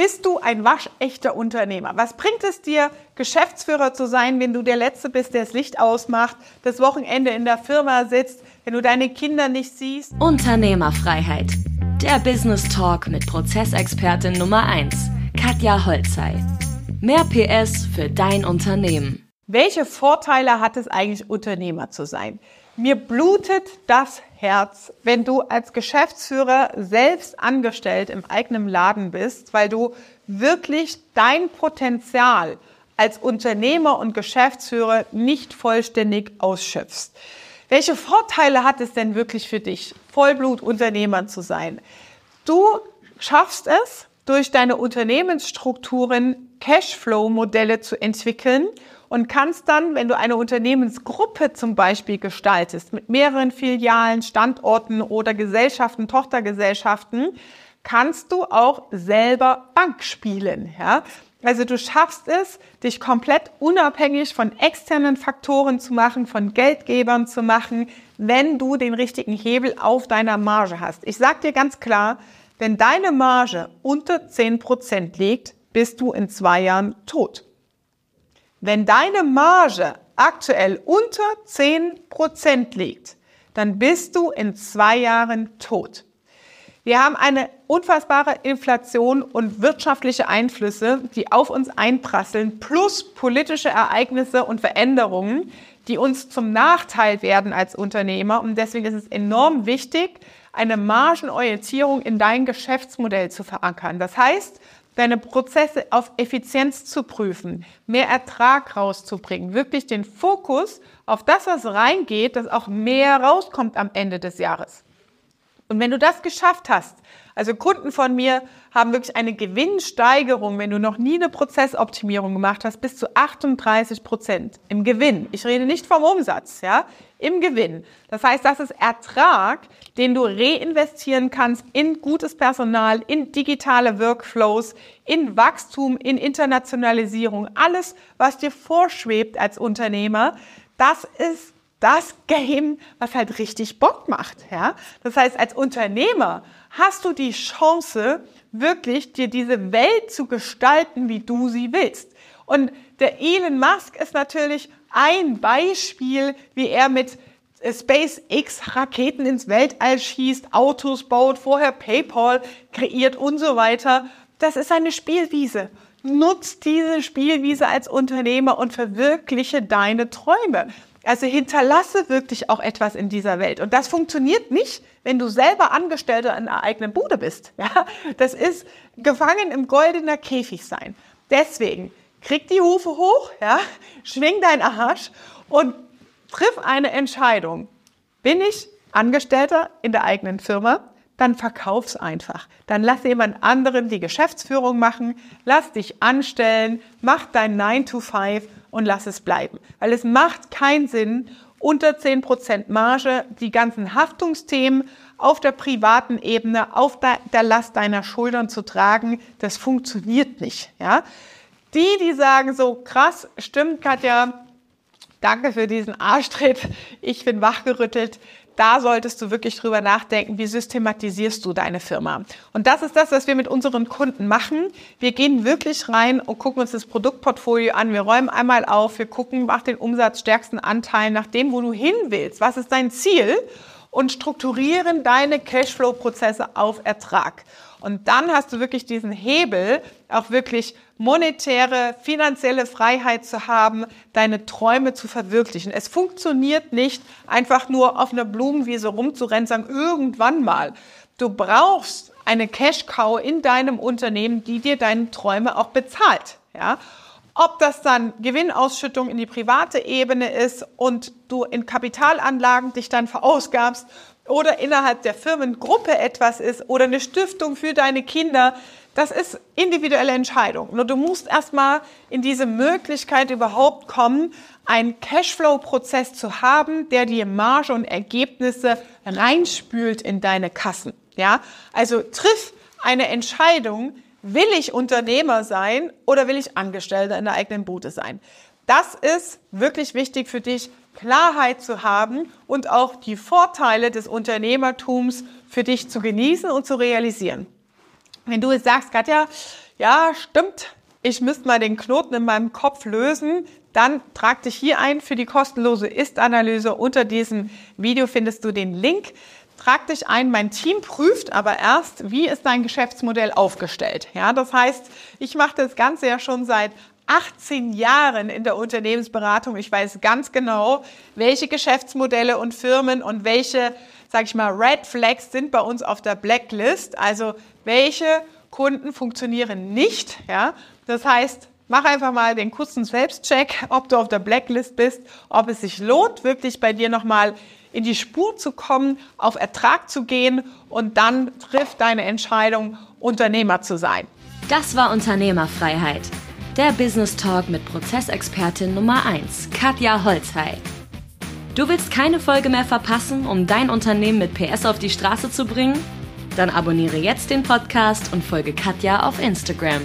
bist du ein waschechter Unternehmer? Was bringt es dir, Geschäftsführer zu sein, wenn du der Letzte bist, der das Licht ausmacht, das Wochenende in der Firma sitzt, wenn du deine Kinder nicht siehst? Unternehmerfreiheit. Der Business Talk mit Prozessexpertin Nummer 1, Katja Holzei. Mehr PS für dein Unternehmen. Welche Vorteile hat es eigentlich, Unternehmer zu sein? Mir blutet das Herz, wenn du als Geschäftsführer selbst angestellt im eigenen Laden bist, weil du wirklich dein Potenzial als Unternehmer und Geschäftsführer nicht vollständig ausschöpfst. Welche Vorteile hat es denn wirklich für dich, Vollblutunternehmer zu sein? Du schaffst es, durch deine Unternehmensstrukturen Cashflow-Modelle zu entwickeln und kannst dann, wenn du eine Unternehmensgruppe zum Beispiel gestaltest, mit mehreren Filialen, Standorten oder Gesellschaften, Tochtergesellschaften, kannst du auch selber Bank spielen. Ja? Also du schaffst es, dich komplett unabhängig von externen Faktoren zu machen, von Geldgebern zu machen, wenn du den richtigen Hebel auf deiner Marge hast. Ich sag dir ganz klar, wenn deine Marge unter 10% liegt, bist du in zwei Jahren tot. Wenn deine Marge aktuell unter 10% liegt, dann bist du in zwei Jahren tot. Wir haben eine unfassbare Inflation und wirtschaftliche Einflüsse, die auf uns einprasseln, plus politische Ereignisse und Veränderungen, die uns zum Nachteil werden als Unternehmer. Und deswegen ist es enorm wichtig, eine Margenorientierung in dein Geschäftsmodell zu verankern. Das heißt, deine Prozesse auf Effizienz zu prüfen, mehr Ertrag rauszubringen, wirklich den Fokus auf das, was reingeht, dass auch mehr rauskommt am Ende des Jahres. Und wenn du das geschafft hast, also Kunden von mir haben wirklich eine Gewinnsteigerung, wenn du noch nie eine Prozessoptimierung gemacht hast, bis zu 38 Prozent im Gewinn. Ich rede nicht vom Umsatz, ja, im Gewinn. Das heißt, das ist Ertrag, den du reinvestieren kannst in gutes Personal, in digitale Workflows, in Wachstum, in Internationalisierung. Alles, was dir vorschwebt als Unternehmer, das ist das Game, was halt richtig Bock macht. Ja? Das heißt, als Unternehmer hast du die Chance, wirklich dir diese Welt zu gestalten, wie du sie willst. Und der Elon Musk ist natürlich ein Beispiel, wie er mit SpaceX Raketen ins Weltall schießt, Autos baut, vorher PayPal kreiert und so weiter. Das ist eine Spielwiese. Nutz diese Spielwiese als Unternehmer und verwirkliche deine Träume. Also hinterlasse wirklich auch etwas in dieser Welt. Und das funktioniert nicht, wenn du selber Angestellter in einer eigenen Bude bist. Ja, das ist gefangen im goldener Käfig sein. Deswegen krieg die Hufe hoch, ja, schwing dein Arsch und triff eine Entscheidung. Bin ich Angestellter in der eigenen Firma? Dann verkauf's einfach. Dann lass jemand anderen die Geschäftsführung machen, lass dich anstellen, mach dein 9 to 5 und lass es bleiben. Weil es macht keinen Sinn, unter 10% Marge die ganzen Haftungsthemen auf der privaten Ebene, auf der Last deiner Schultern zu tragen. Das funktioniert nicht. Ja? Die, die sagen so, krass, stimmt Katja, danke für diesen Arschtritt, ich bin wachgerüttelt, da solltest du wirklich drüber nachdenken, wie systematisierst du deine Firma. Und das ist das, was wir mit unseren Kunden machen. Wir gehen wirklich rein und gucken uns das Produktportfolio an. Wir räumen einmal auf, wir gucken nach den umsatzstärksten Anteilen, nach dem, wo du hin willst. Was ist dein Ziel? Und strukturieren deine Cashflow-Prozesse auf Ertrag. Und dann hast du wirklich diesen Hebel, auch wirklich monetäre, finanzielle Freiheit zu haben, deine Träume zu verwirklichen. Es funktioniert nicht, einfach nur auf einer Blumenwiese rumzurennen, sagen, irgendwann mal. Du brauchst eine Cash-Cow in deinem Unternehmen, die dir deine Träume auch bezahlt. Ja? Ob das dann Gewinnausschüttung in die private Ebene ist und du in Kapitalanlagen dich dann verausgabst oder innerhalb der Firmengruppe etwas ist oder eine Stiftung für deine Kinder, das ist individuelle Entscheidung. Nur du musst erstmal in diese Möglichkeit überhaupt kommen, einen Cashflow-Prozess zu haben, der dir Marge und Ergebnisse reinspült in deine Kassen. Ja, also triff eine Entscheidung, will ich Unternehmer sein oder will ich Angestellter in der eigenen Bude sein? Das ist wirklich wichtig für dich, Klarheit zu haben und auch die Vorteile des Unternehmertums für dich zu genießen und zu realisieren. Wenn du jetzt sagst, Katja, ja, stimmt, ich müsste mal den Knoten in meinem Kopf lösen, dann trag dich hier ein für die kostenlose Ist-Analyse. Unter diesem Video findest du den Link. Trag dich ein, mein Team prüft aber erst, wie ist dein Geschäftsmodell aufgestellt. Ja, das heißt, ich mache das Ganze ja schon seit 18 Jahren in der Unternehmensberatung. Ich weiß ganz genau, welche Geschäftsmodelle und Firmen und welche, sag ich mal, Red Flags sind bei uns auf der Blacklist. Also welche Kunden funktionieren nicht. Ja, das heißt, Mach einfach mal den kurzen Selbstcheck, ob du auf der Blacklist bist, ob es sich lohnt, wirklich bei dir nochmal in die Spur zu kommen, auf Ertrag zu gehen und dann trifft deine Entscheidung, Unternehmer zu sein. Das war Unternehmerfreiheit. Der Business Talk mit Prozessexpertin Nummer 1, Katja Holzhey. Du willst keine Folge mehr verpassen, um dein Unternehmen mit PS auf die Straße zu bringen? Dann abonniere jetzt den Podcast und folge Katja auf Instagram.